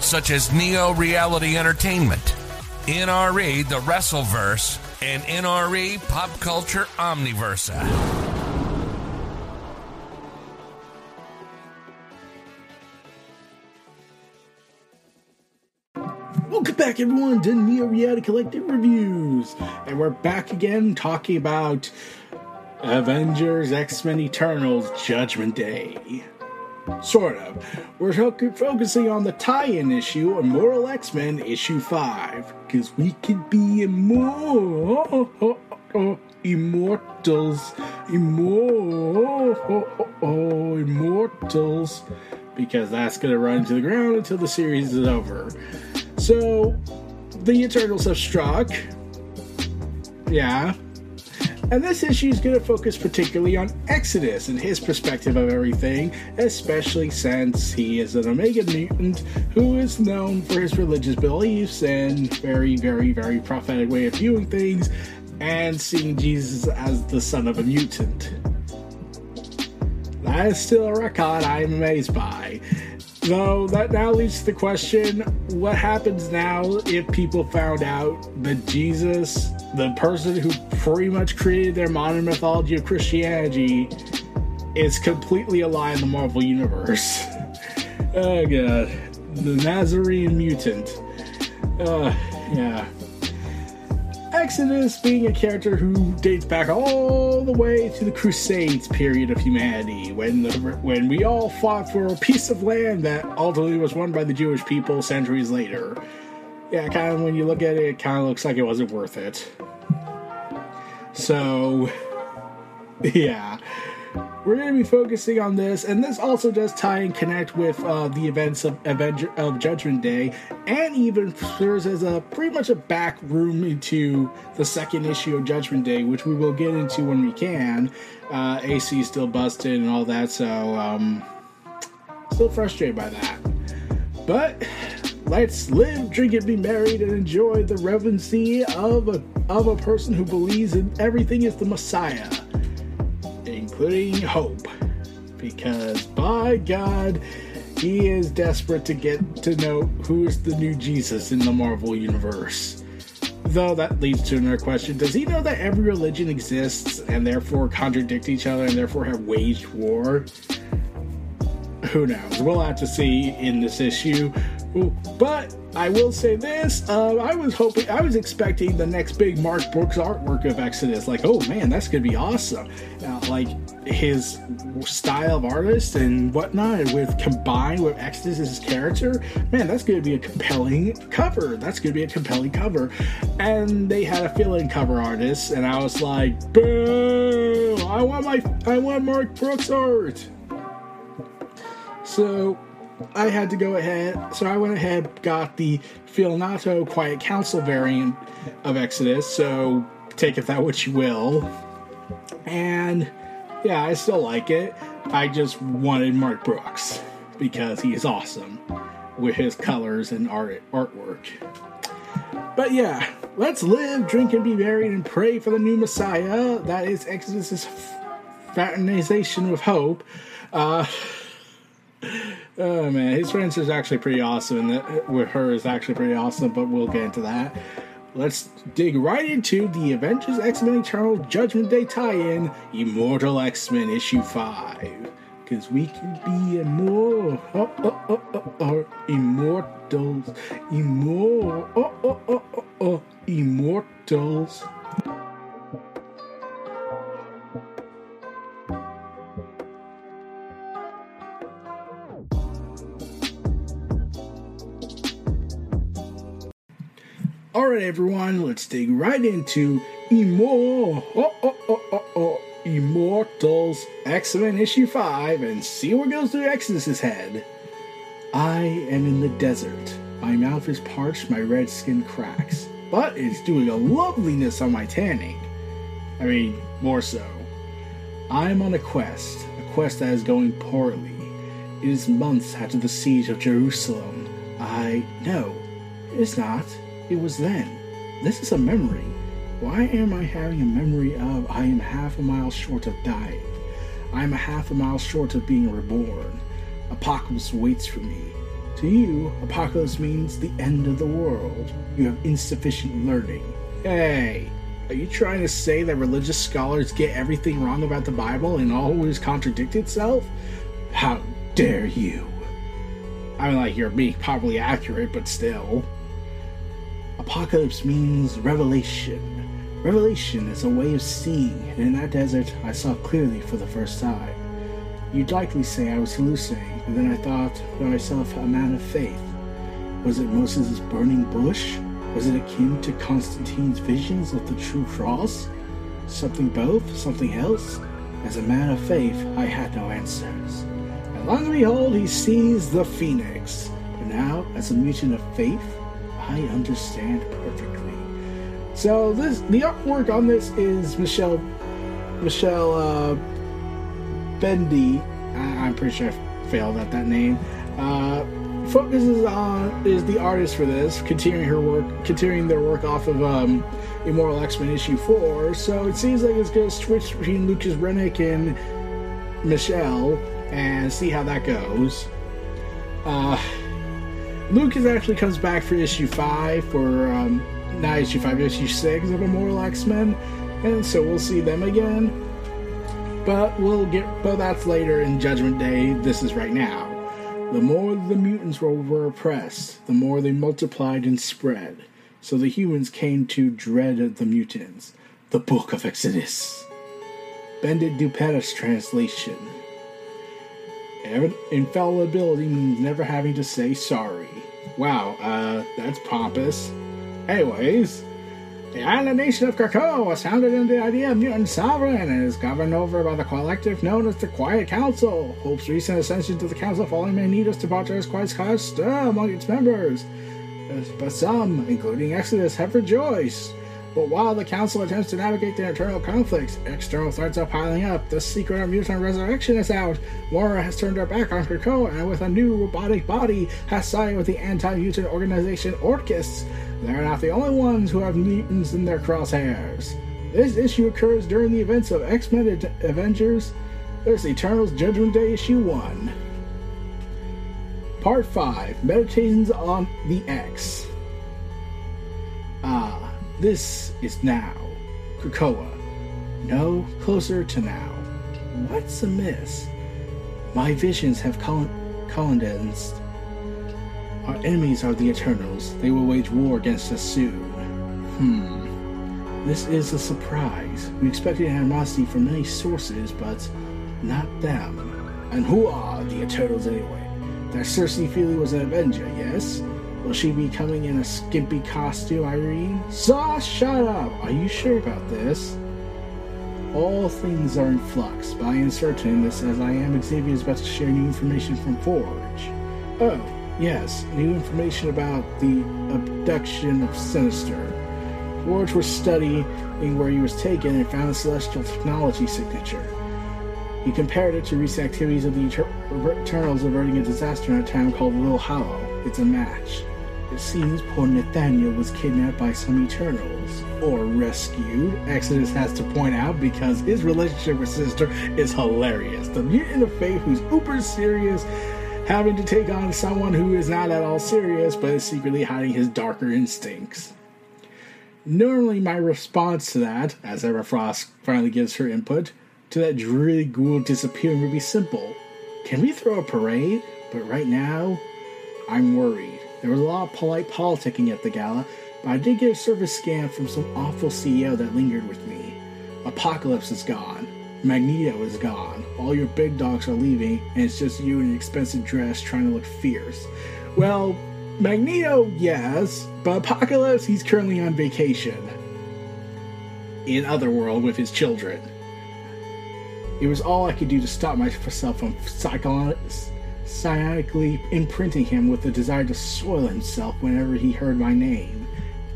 such as Neo Reality Entertainment, NRE The Wrestleverse, and NRE Pop Culture Omniversa. Welcome back, everyone, to Neo Reality Collective Reviews. And we're back again talking about Avengers X Men Eternals Judgment Day. Sort of. We're focusing on the tie in issue, Immortal X Men issue 5. Because we could be immortal. Immortals. Immortal. Immortals. Because that's going to run to the ground until the series is over. So, the Eternals have struck. Yeah. And this issue is going to focus particularly on Exodus and his perspective of everything, especially since he is an Omega mutant who is known for his religious beliefs and very, very, very prophetic way of viewing things and seeing Jesus as the son of a mutant. That is still a record I'm amazed by. Though that now leads to the question what happens now if people found out that Jesus, the person who pretty much created their modern mythology of Christianity, is completely a lie in the Marvel Universe? oh god. The Nazarene mutant. Uh, yeah. Exodus being a character who dates back all the way to the Crusades period of humanity, when the, when we all fought for a piece of land that ultimately was won by the Jewish people centuries later. Yeah, kind of when you look at it, it kind of looks like it wasn't worth it. So, yeah we're going to be focusing on this, and this also does tie and connect with uh, the events of Avenger of Judgment Day, and even serves as a pretty much a back room into the second issue of Judgment Day, which we will get into when we can. Uh, AC still busted and all that, so um, still frustrated by that. But let's live, drink, and be married, and enjoy the reverency of a of a person who believes in everything is the Messiah including Hope. Because, by God, he is desperate to get to know who is the new Jesus in the Marvel Universe. Though that leads to another question Does he know that every religion exists and therefore contradict each other and therefore have waged war? Who knows? We'll have to see in this issue. But I will say this: uh, I was hoping, I was expecting the next big Mark Brooks artwork of Exodus. Like, oh man, that's gonna be awesome! Uh, like his style of artist and whatnot, with combined with Exodus's character, man, that's gonna be a compelling cover. That's gonna be a compelling cover. And they had a fill-in cover artist, and I was like, boo! I want my, I want Mark Brooks art. So I had to go ahead, so I went ahead, got the Phil Noto Quiet Council variant of Exodus, so take it that what you will. And yeah, I still like it. I just wanted Mark Brooks because he is awesome with his colors and art artwork. But yeah, let's live, drink, and be married and pray for the new Messiah. That is Exodus's fraternization with hope. Uh, Oh man, his friends is actually pretty awesome, and that with her is actually pretty awesome. But we'll get into that. Let's dig right into the Avengers X Men Eternal Judgment Day tie-in, Immortal X Men issue five. Cause we can be immortal, oh, oh, oh, oh, oh, immortals, immortal, oh, oh, oh, oh, oh, immortals. Right, everyone, let's dig right into Immor- oh, oh, oh, oh, oh, Immortals X Men issue 5 and see what goes through Exodus's head. I am in the desert, My mouth is parched, my red skin cracks. But it's doing a loveliness on my tanning. I mean, more so. I am on a quest, a quest that is going poorly. It is months after the siege of Jerusalem. I. No, it is not. It was then. This is a memory. Why am I having a memory of I am half a mile short of dying? I am a half a mile short of being reborn. Apocalypse waits for me. To you, apocalypse means the end of the world. You have insufficient learning. Hey, are you trying to say that religious scholars get everything wrong about the Bible and always contradict itself? How dare you? I mean, like, you're being probably accurate, but still. Apocalypse means revelation. Revelation is a way of seeing, and in that desert I saw clearly for the first time. You'd likely say I was hallucinating, but then I thought to myself a man of faith. Was it Moses' burning bush? Was it akin to Constantine's visions of the true cross? Something both? Something else? As a man of faith, I had no answers. And long and behold, he sees the phoenix. But now, as a mutant of faith, I understand perfectly. So this the artwork on this is Michelle Michelle uh, Bendy. I, am pretty sure I failed at that name. Uh, focuses on is the artist for this, continuing her work, continuing their work off of um, Immortal X-Men issue four. So it seems like it's going to switch between Lucas Rennick and Michelle and see how that goes. Uh, Lucas actually comes back for issue five for um, not issue 5, issue 6 of Immortal X-Men, and so we'll see them again. But we'll get, but that's later in Judgment Day. This is right now. The more the mutants were, were oppressed, the more they multiplied and spread. So the humans came to dread the mutants. The Book of Exodus. Bendit Dupetis translation. Infallibility means never having to say sorry. Wow, uh, that's pompous. Anyways, the island nation of Krakoa was founded in the idea of mutant sovereign and is governed over by the collective known as the Quiet Council. Hope's recent ascension to the council following Magneto's departure has quite caused stir among its members. But some, including Exodus, have rejoiced. But while the Council attempts to navigate their internal conflicts, external threats are piling up. The secret of mutant resurrection is out. Moira has turned her back on Krakoa and with a new robotic body has sided with the anti-mutant organization Orchis. They're not the only ones who have mutants in their crosshairs. This issue occurs during the events of X-Men Ad- Avengers. There's Eternals Judgment Day issue 1. Part 5 Meditations on the X. Ah, this is now. Krakoa. No closer to now. What's amiss? My visions have condensed. Our enemies are the Eternals. They will wage war against us soon. Hmm. This is a surprise. We expected animosity from many sources, but not them. And who are the Eternals anyway? That Sersi Feely was an Avenger, yes? Will she be coming in a skimpy costume, Irene? Shaw, shut up! Are you sure about this? All things are in flux, but I am certain this as I am Xavier is about to share new information from Forge. Oh, yes, new information about the abduction of Sinister. Forge was studying where he was taken and found a celestial technology signature. He compared it to recent activities of the Eternals averting a disaster in a town called Little Hollow. It's a match. It seems poor Nathaniel was kidnapped by some Eternals. Or rescued, Exodus has to point out because his relationship with Sinister is hilarious. The mutant of faith who's uber serious, having to take on someone who is not at all serious but is secretly hiding his darker instincts. Normally, my response to that, as Emma Frost finally gives her input, to that dreary ghoul disappearing would be simple. Can we throw a parade? But right now, I'm worried. There was a lot of polite politicking at the gala, but I did get a service scan from some awful CEO that lingered with me. Apocalypse is gone. Magneto is gone. All your big dogs are leaving, and it's just you in an expensive dress trying to look fierce. Well, Magneto, yes, but Apocalypse, he's currently on vacation. In Otherworld with his children. It was all I could do to stop myself from cynically imprinting him with the desire to soil himself whenever he heard my name.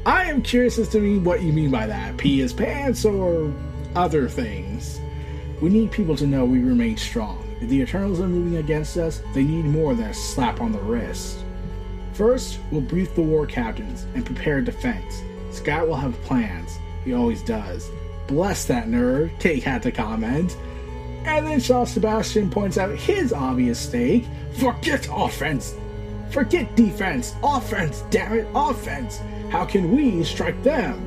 I am curious as to what you mean by that. Pee his pants or other things. We need people to know we remain strong. If the Eternals are moving against us, they need more than a slap on the wrist. First, we'll brief the war captains and prepare defense. Scott will have plans. He always does. Bless that nerd, Kate had to comment. And then Shaw Sebastian points out his obvious stake forget offense. Forget defense. Offense, damn it, offense. How can we strike them?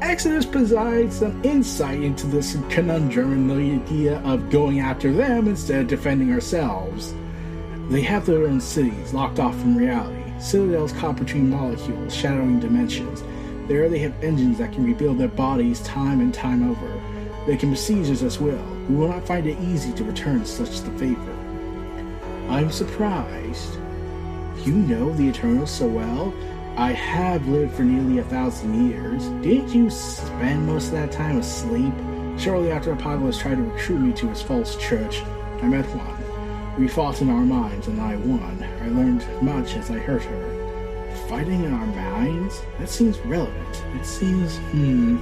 Exodus provides some insight into this conundrum and the idea of going after them instead of defending ourselves. They have their own cities locked off from reality, citadels caught between molecules, shadowing dimensions. There they have engines that can rebuild their bodies time and time over. They can besiege us as well. We will not find it easy to return such the favor. I'm surprised. You know the Eternals so well. I have lived for nearly a thousand years. Didn't you spend most of that time asleep? Shortly after Apocalypse tried to recruit me to his false church, I met one. We fought in our minds, and I won. I learned much as I hurt her. Fighting in our minds? That seems relevant. It seems, hmm.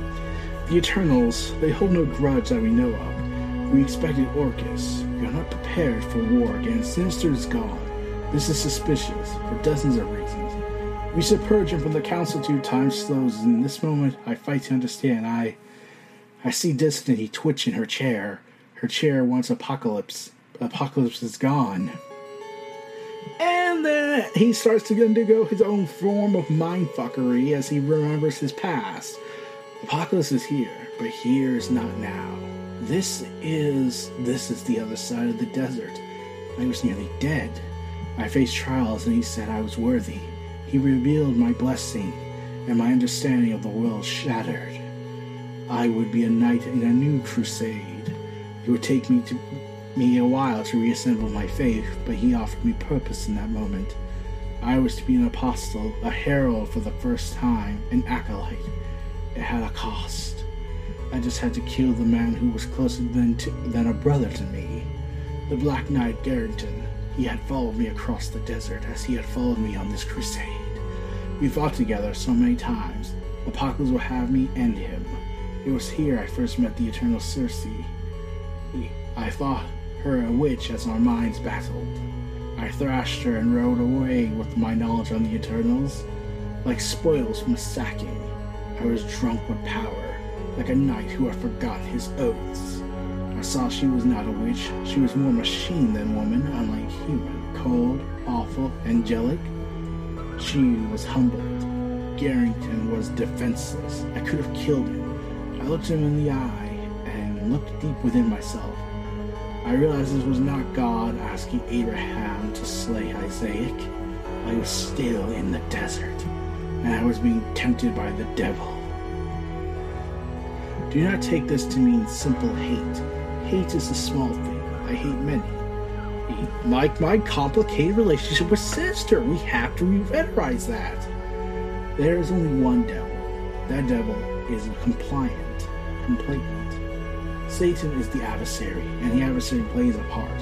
The Eternals, they hold no grudge that we know of. We expected Orchis. We are not prepared for war against Sinister's is gone. This is suspicious, for dozens of reasons. We should purge him from the council two times slows. and In this moment, I fight to understand. I, I see Destiny twitch in her chair. Her chair once apocalypse. Apocalypse is gone. And then he starts to undergo his own form of mindfuckery as he remembers his past. Apocalypse is here, but here is not now. This is this is the other side of the desert. I was nearly dead. I faced trials and he said I was worthy. He revealed my blessing, and my understanding of the world shattered. I would be a knight in a new crusade. It would take me to me a while to reassemble my faith, but he offered me purpose in that moment. I was to be an apostle, a herald for the first time, an acolyte. It had a cost. I just had to kill the man who was closer than, to, than a brother to me. The Black Knight Garrington. He had followed me across the desert as he had followed me on this crusade. We fought together so many times. Apocalypse will have me end him. It was here I first met the eternal Circe. I thought her a witch as our minds battled. I thrashed her and rode away with my knowledge on the Eternals. Like spoils from a sacking, I was drunk with power, like a knight who had forgotten his oaths. I saw she was not a witch. She was more machine than woman, unlike human, cold, awful, angelic. She was humbled. Garrington was defenseless. I could have killed him. I looked him in the eye and looked deep within myself. I realized this was not God asking Abraham to slay Isaac. I was still in the desert, and I was being tempted by the devil. Do not take this to mean simple hate. Hate is a small thing. I hate many. Like my complicated relationship with Sinister, we have to revitalize that. There is only one devil. That devil is compliant, complainant. Satan is the adversary, and the adversary plays a part.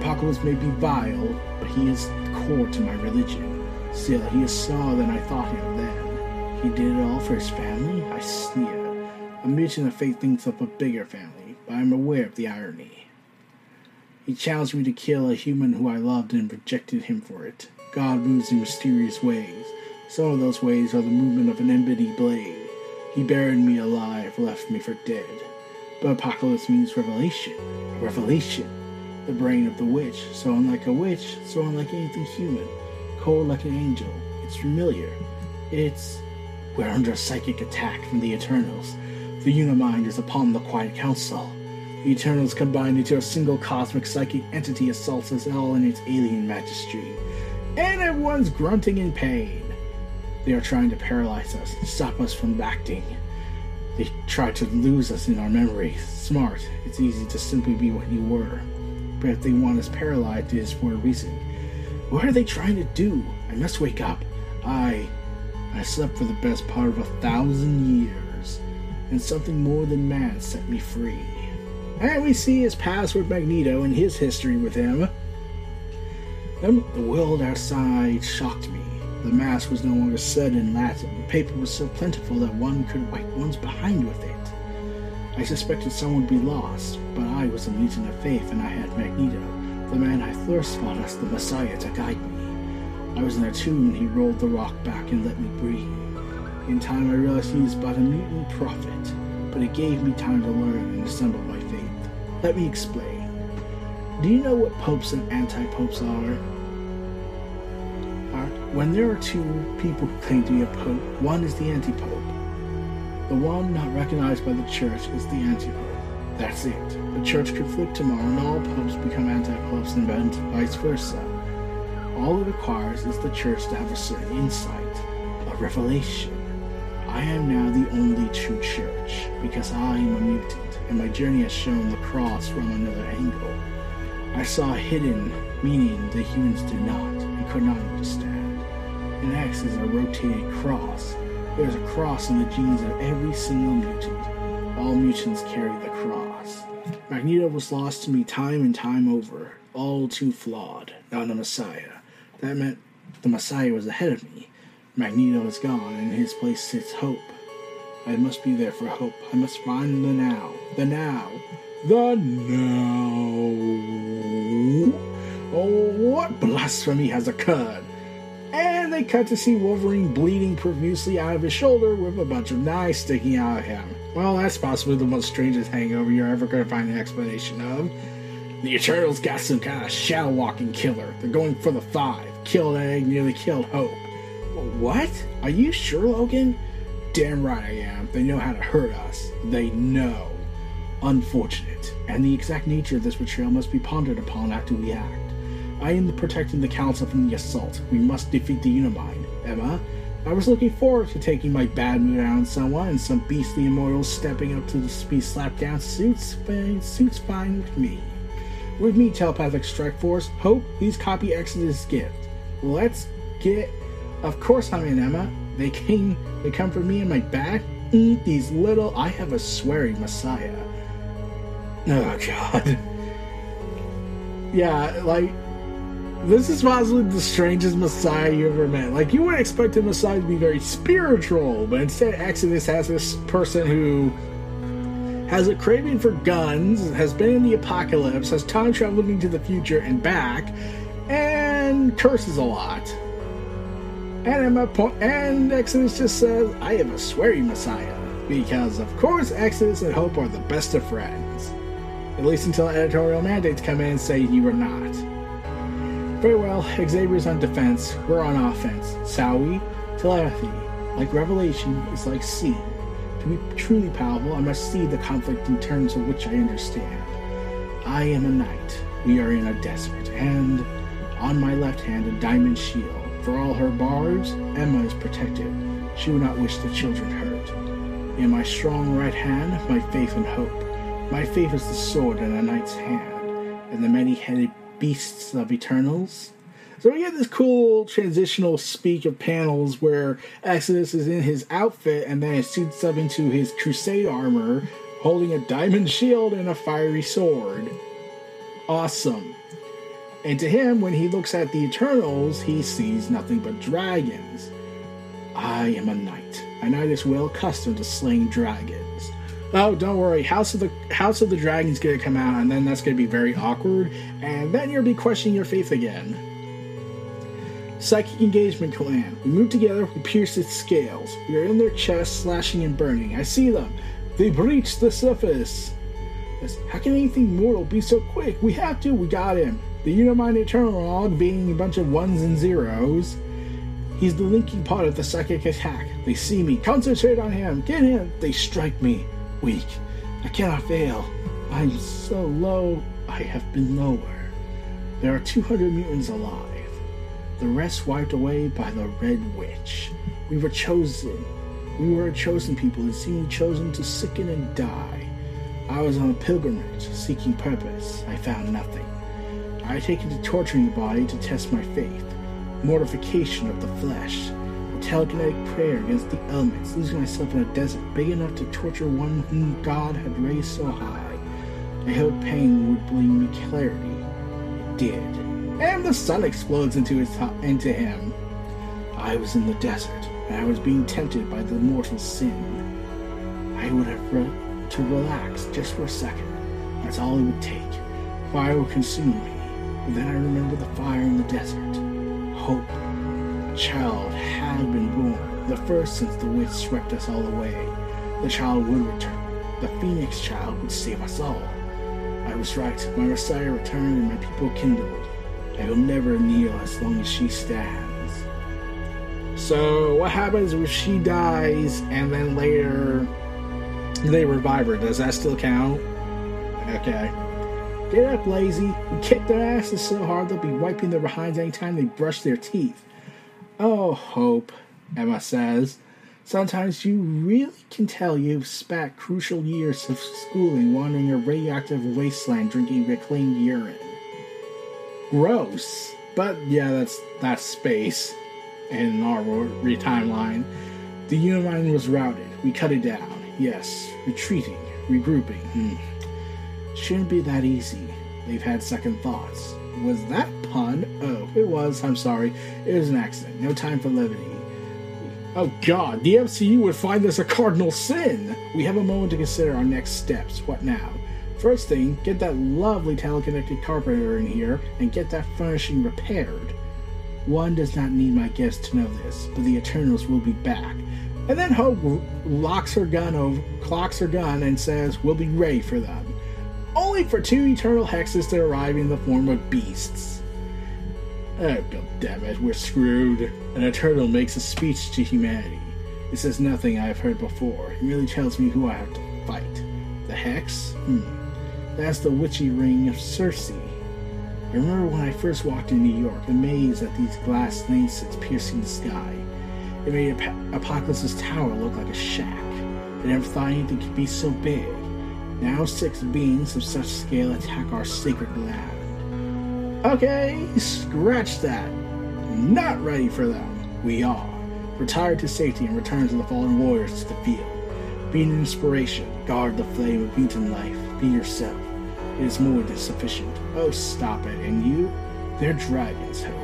Apocalypse may be vile, but he is core to my religion. Still, he is smaller than I thought him then. He did it all for his family? I sneer. A mutant of fate thinks of a bigger family, but I am aware of the irony. He challenged me to kill a human who I loved and rejected him for it. God moves in mysterious ways. Some of those ways are the movement of an ebony blade. He buried me alive, left me for dead. But apocalypse means revelation. Revelation. The brain of the witch. So unlike a witch, so unlike anything human. Cold like an angel. It's familiar. It's. We're under a psychic attack from the Eternals. The Unimind is upon the Quiet Council. The Eternals combined into a single cosmic psychic entity assaults us all in its alien majesty. And everyone's grunting in pain. They are trying to paralyze us, stop us from acting. They try to lose us in our memories. Smart, it's easy to simply be what you were. But if they want us paralyzed, it is for a reason. What are they trying to do? I must wake up. I. I slept for the best part of a thousand years and something more than man set me free. And we see his past with Magneto and his history with him. Then the world outside shocked me. The Mass was no longer said in Latin. The paper was so plentiful that one could wipe one's behind with it. I suspected someone would be lost, but I was a mutant of faith and I had Magneto, the man I first thought as the Messiah, to guide me. I was in a tomb and he rolled the rock back and let me breathe. In time I realized he was but a mutant prophet, but it gave me time to learn and assemble my faith. Let me explain. Do you know what popes and anti-popes are? When there are two people who claim to be a pope, one is the anti-pope. The one not recognized by the church is the anti-pope. That's it. The church could flip tomorrow and all popes become anti-popes and vice versa. All it requires is the church to have a certain insight, a revelation. I am now the only true church because I am a mutant and my journey has shown the cross from another angle. I saw hidden meaning the humans do not and could not understand. An X is a rotated cross. There's a cross in the genes of every single mutant. All mutants carry the cross. Magneto was lost to me time and time over, all too flawed, not a messiah. That meant the messiah was ahead of me. Magneto is gone, and in his place sits hope. I must be there for hope. I must find the now. The now. The now. Oh, what blasphemy has occurred? They cut to see Wolverine bleeding profusely out of his shoulder with a bunch of knives sticking out of him. Well, that's possibly the most strangest hangover you're ever going to find an explanation of. The Eternals got some kind of shadow walking killer. They're going for the five. Killed Egg, nearly killed Hope. What? Are you sure, Logan? Damn right I am. They know how to hurt us. They know. Unfortunate. And the exact nature of this betrayal must be pondered upon after we act. I am protecting the council from the assault. We must defeat the Unimind. Emma, I was looking forward to taking my bad mood out on someone and some beastly immortals stepping up to be slapped down. Suits fine, suits fine with me. With me, telepathic strike force. Hope, please copy Exodus gift. Let's get. Of course, I'm in Emma. They came. They come for me in my back. Eat these little. I have a swearing messiah. Oh God. Yeah, like this is possibly the strangest Messiah you ever met. Like, you wouldn't expect a Messiah to be very spiritual, but instead, Exodus has this person who has a craving for guns, has been in the apocalypse, has time traveled into the future and back, and curses a lot. And at my point, and Exodus just says, "I am a swearing Messiah," because of course Exodus and Hope are the best of friends, at least until editorial mandates come in and say you are not. Very well, Xavier's on defense, we're on offense. Sowie, telepathy, like revelation, is like seeing. To be truly powerful, I must see the conflict in terms of which I understand. I am a knight. We are in a desert, and on my left hand a diamond shield. For all her barbs, Emma is protected. She would not wish the children hurt. In my strong right hand, my faith and hope. My faith is the sword in a knight's hand, and the many-headed beasts of Eternals. So we get this cool transitional speak of panels where Exodus is in his outfit and then it suits up into his crusade armor, holding a diamond shield and a fiery sword. Awesome. And to him, when he looks at the Eternals, he sees nothing but dragons. I am a knight. A knight is well accustomed to slaying dragons. Oh, don't worry. House of the House of the Dragon's gonna come out, and then that's gonna be very awkward, and then you'll be questioning your faith again. Psychic engagement clan. We move together, we pierce its scales. We are in their chests, slashing and burning. I see them. They breach the surface. How can anything mortal be so quick? We have to. We got him. The Unimind Eternal being a bunch of ones and zeros. He's the linking part of the psychic attack. They see me. Concentrate on him. Get him. They strike me weak. I cannot fail. I'm so low, I have been lower. There are 200 mutants alive. The rest wiped away by the Red Witch. We were chosen. We were a chosen people and seemed chosen to sicken and die. I was on a pilgrimage, seeking purpose. I found nothing. I had taken to torturing the body to test my faith, mortification of the flesh telekinetic prayer against the elements, losing myself in a desert big enough to torture one whom God had raised so high. I hoped pain would bring me clarity. It did. and the sun explodes into his into him. I was in the desert, and I was being tempted by the mortal sin. I would have re- to relax just for a second. That's all it would take. Fire would consume me. But then I remember the fire in the desert. Hope. Child had been born, the first since the witch swept us all away. The child would return. The Phoenix child would save us all. I was right. My Messiah returned and my people kindled. I will never kneel as long as she stands. So, what happens if she dies and then later they revive her? Does that still count? Okay. Get up, lazy. We kick their asses so hard they'll be wiping their behinds anytime they brush their teeth. Oh, Hope, Emma says. Sometimes you really can tell you've spat crucial years of schooling wandering a radioactive wasteland drinking reclaimed urine. Gross. But yeah, that's that's space in our re timeline. The Unimind was routed. We cut it down. Yes. Retreating. Regrouping. Hmm. Shouldn't be that easy. They've had second thoughts. Was that pun? Oh, it was. I'm sorry. It was an accident. No time for levity. Oh god, the MCU would find this a cardinal sin! We have a moment to consider our next steps. What now? First thing, get that lovely teleconnected carpenter in here and get that furnishing repaired. One does not need my guests to know this, but the Eternals will be back. And then Hope locks her gun over, clocks her gun, and says, "We'll be ready for them." Only for two eternal hexes to arrive in the form of beasts. Oh, god damn it, we're screwed. An Eternal makes a speech to humanity. It says nothing I have heard before. It merely tells me who I have to fight. The Hex? Hmm. That's the witchy ring of Circe. I remember when I first walked in New York, amazed at these glass lances piercing the sky. It made Ap- Apocalypse's tower look like a shack. I never thought anything could be so big. Now six beings of such scale attack our sacred land. Okay, scratch that. Not ready for them. We are. Retire to safety and return to the fallen warriors to the field. Be an inspiration. Guard the flame of mutant life. Be yourself. It is more than sufficient. Oh, stop it. And you? They're dragons, Hope.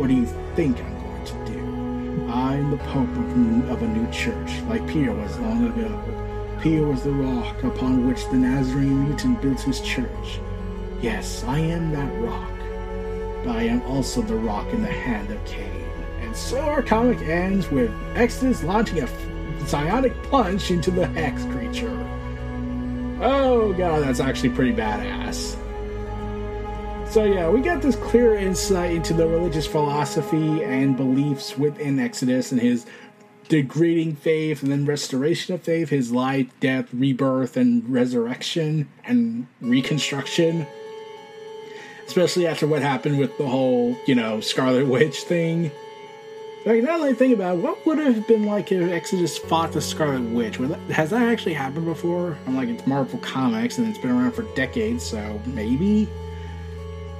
What do you think I'm going to do? I'm the Pope of, of a new church, like Peter was long ago. Peter was the rock upon which the Nazarene mutant built his church. Yes, I am that rock but I am also the rock in the hand of Cain. And so our comic ends with Exodus launching a psionic punch into the Hex creature. Oh god, that's actually pretty badass. So yeah, we got this clear insight into the religious philosophy and beliefs within Exodus and his degrading faith and then restoration of faith, his life, death, rebirth, and resurrection and reconstruction especially after what happened with the whole, you know, Scarlet Witch thing. Like now that I think about it, what would have been like if Exodus fought the Scarlet Witch? Has that actually happened before? I'm like, it's Marvel Comics and it's been around for decades, so maybe.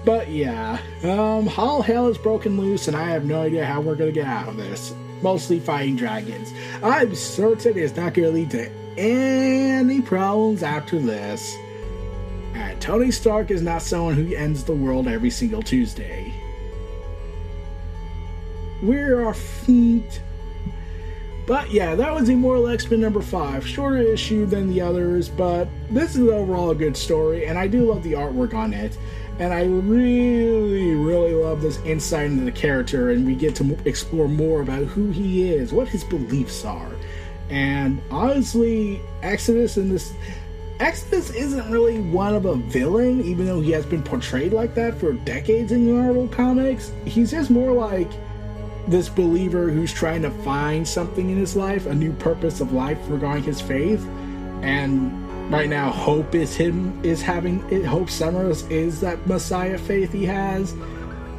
But yeah, um, all hell is broken loose, and I have no idea how we're gonna get out of this. Mostly fighting dragons. I'm certain it's not gonna lead to any problems after this. And Tony Stark is not someone who ends the world every single Tuesday. We're our feet. But yeah, that was Immortal X-Men number 5. Shorter issue than the others, but this is overall a good story, and I do love the artwork on it. And I really, really love this insight into the character, and we get to explore more about who he is, what his beliefs are. And honestly, Exodus in this Exodus isn't really one of a villain, even though he has been portrayed like that for decades in Marvel Comics. He's just more like this believer who's trying to find something in his life, a new purpose of life regarding his faith. And right now, Hope is him, is having, it Hope Summers is that Messiah faith he has.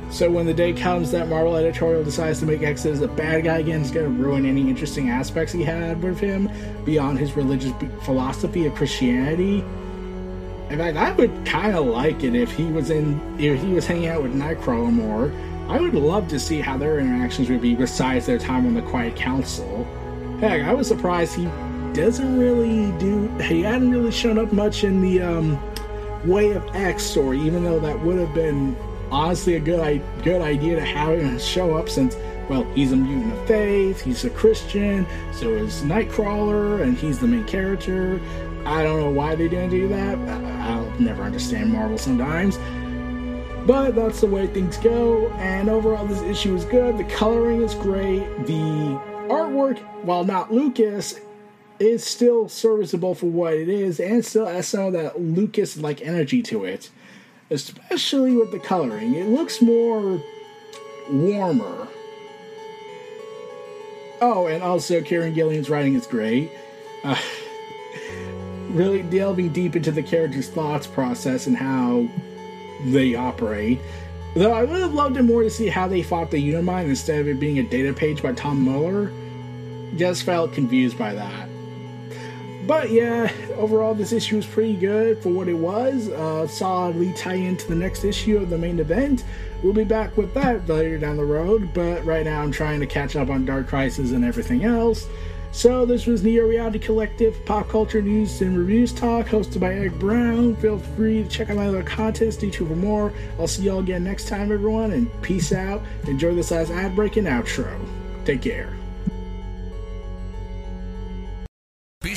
So when the day comes that Marvel editorial decides to make Exodus a bad guy again, it's going to ruin any interesting aspects he had with him beyond his religious philosophy of Christianity. In fact, I would kind of like it if he was in, if he was hanging out with Nightcrawler more. I would love to see how their interactions would be besides their time on the Quiet Council. Heck, I was surprised he doesn't really do. He hadn't really shown up much in the um, Way of X story, even though that would have been honestly a good good idea to have him show up since well he's a mutant of faith he's a christian so is nightcrawler and he's the main character. I don't know why they didn't do that. I'll never understand marvel sometimes. But that's the way things go and overall this issue is good. The coloring is great. The artwork while not lucas is still serviceable for what it is and still has some of that lucas like energy to it especially with the coloring. It looks more warmer. Oh, and also Kieron Gillen's writing is great. Uh, really delving deep into the character's thoughts process and how they operate. Though I would have loved it more to see how they fought the Unimind instead of it being a data page by Tom Muller. Just felt confused by that. But yeah, overall, this issue was pretty good for what it was. Uh, solidly tie into the next issue of the main event. We'll be back with that later down the road, but right now I'm trying to catch up on Dark Crisis and everything else. So, this was Neo Reality Collective Pop Culture News and Reviews Talk, hosted by Eric Brown. Feel free to check out my other stay tuned for more. I'll see y'all again next time, everyone, and peace out. Enjoy this last ad break and outro. Take care.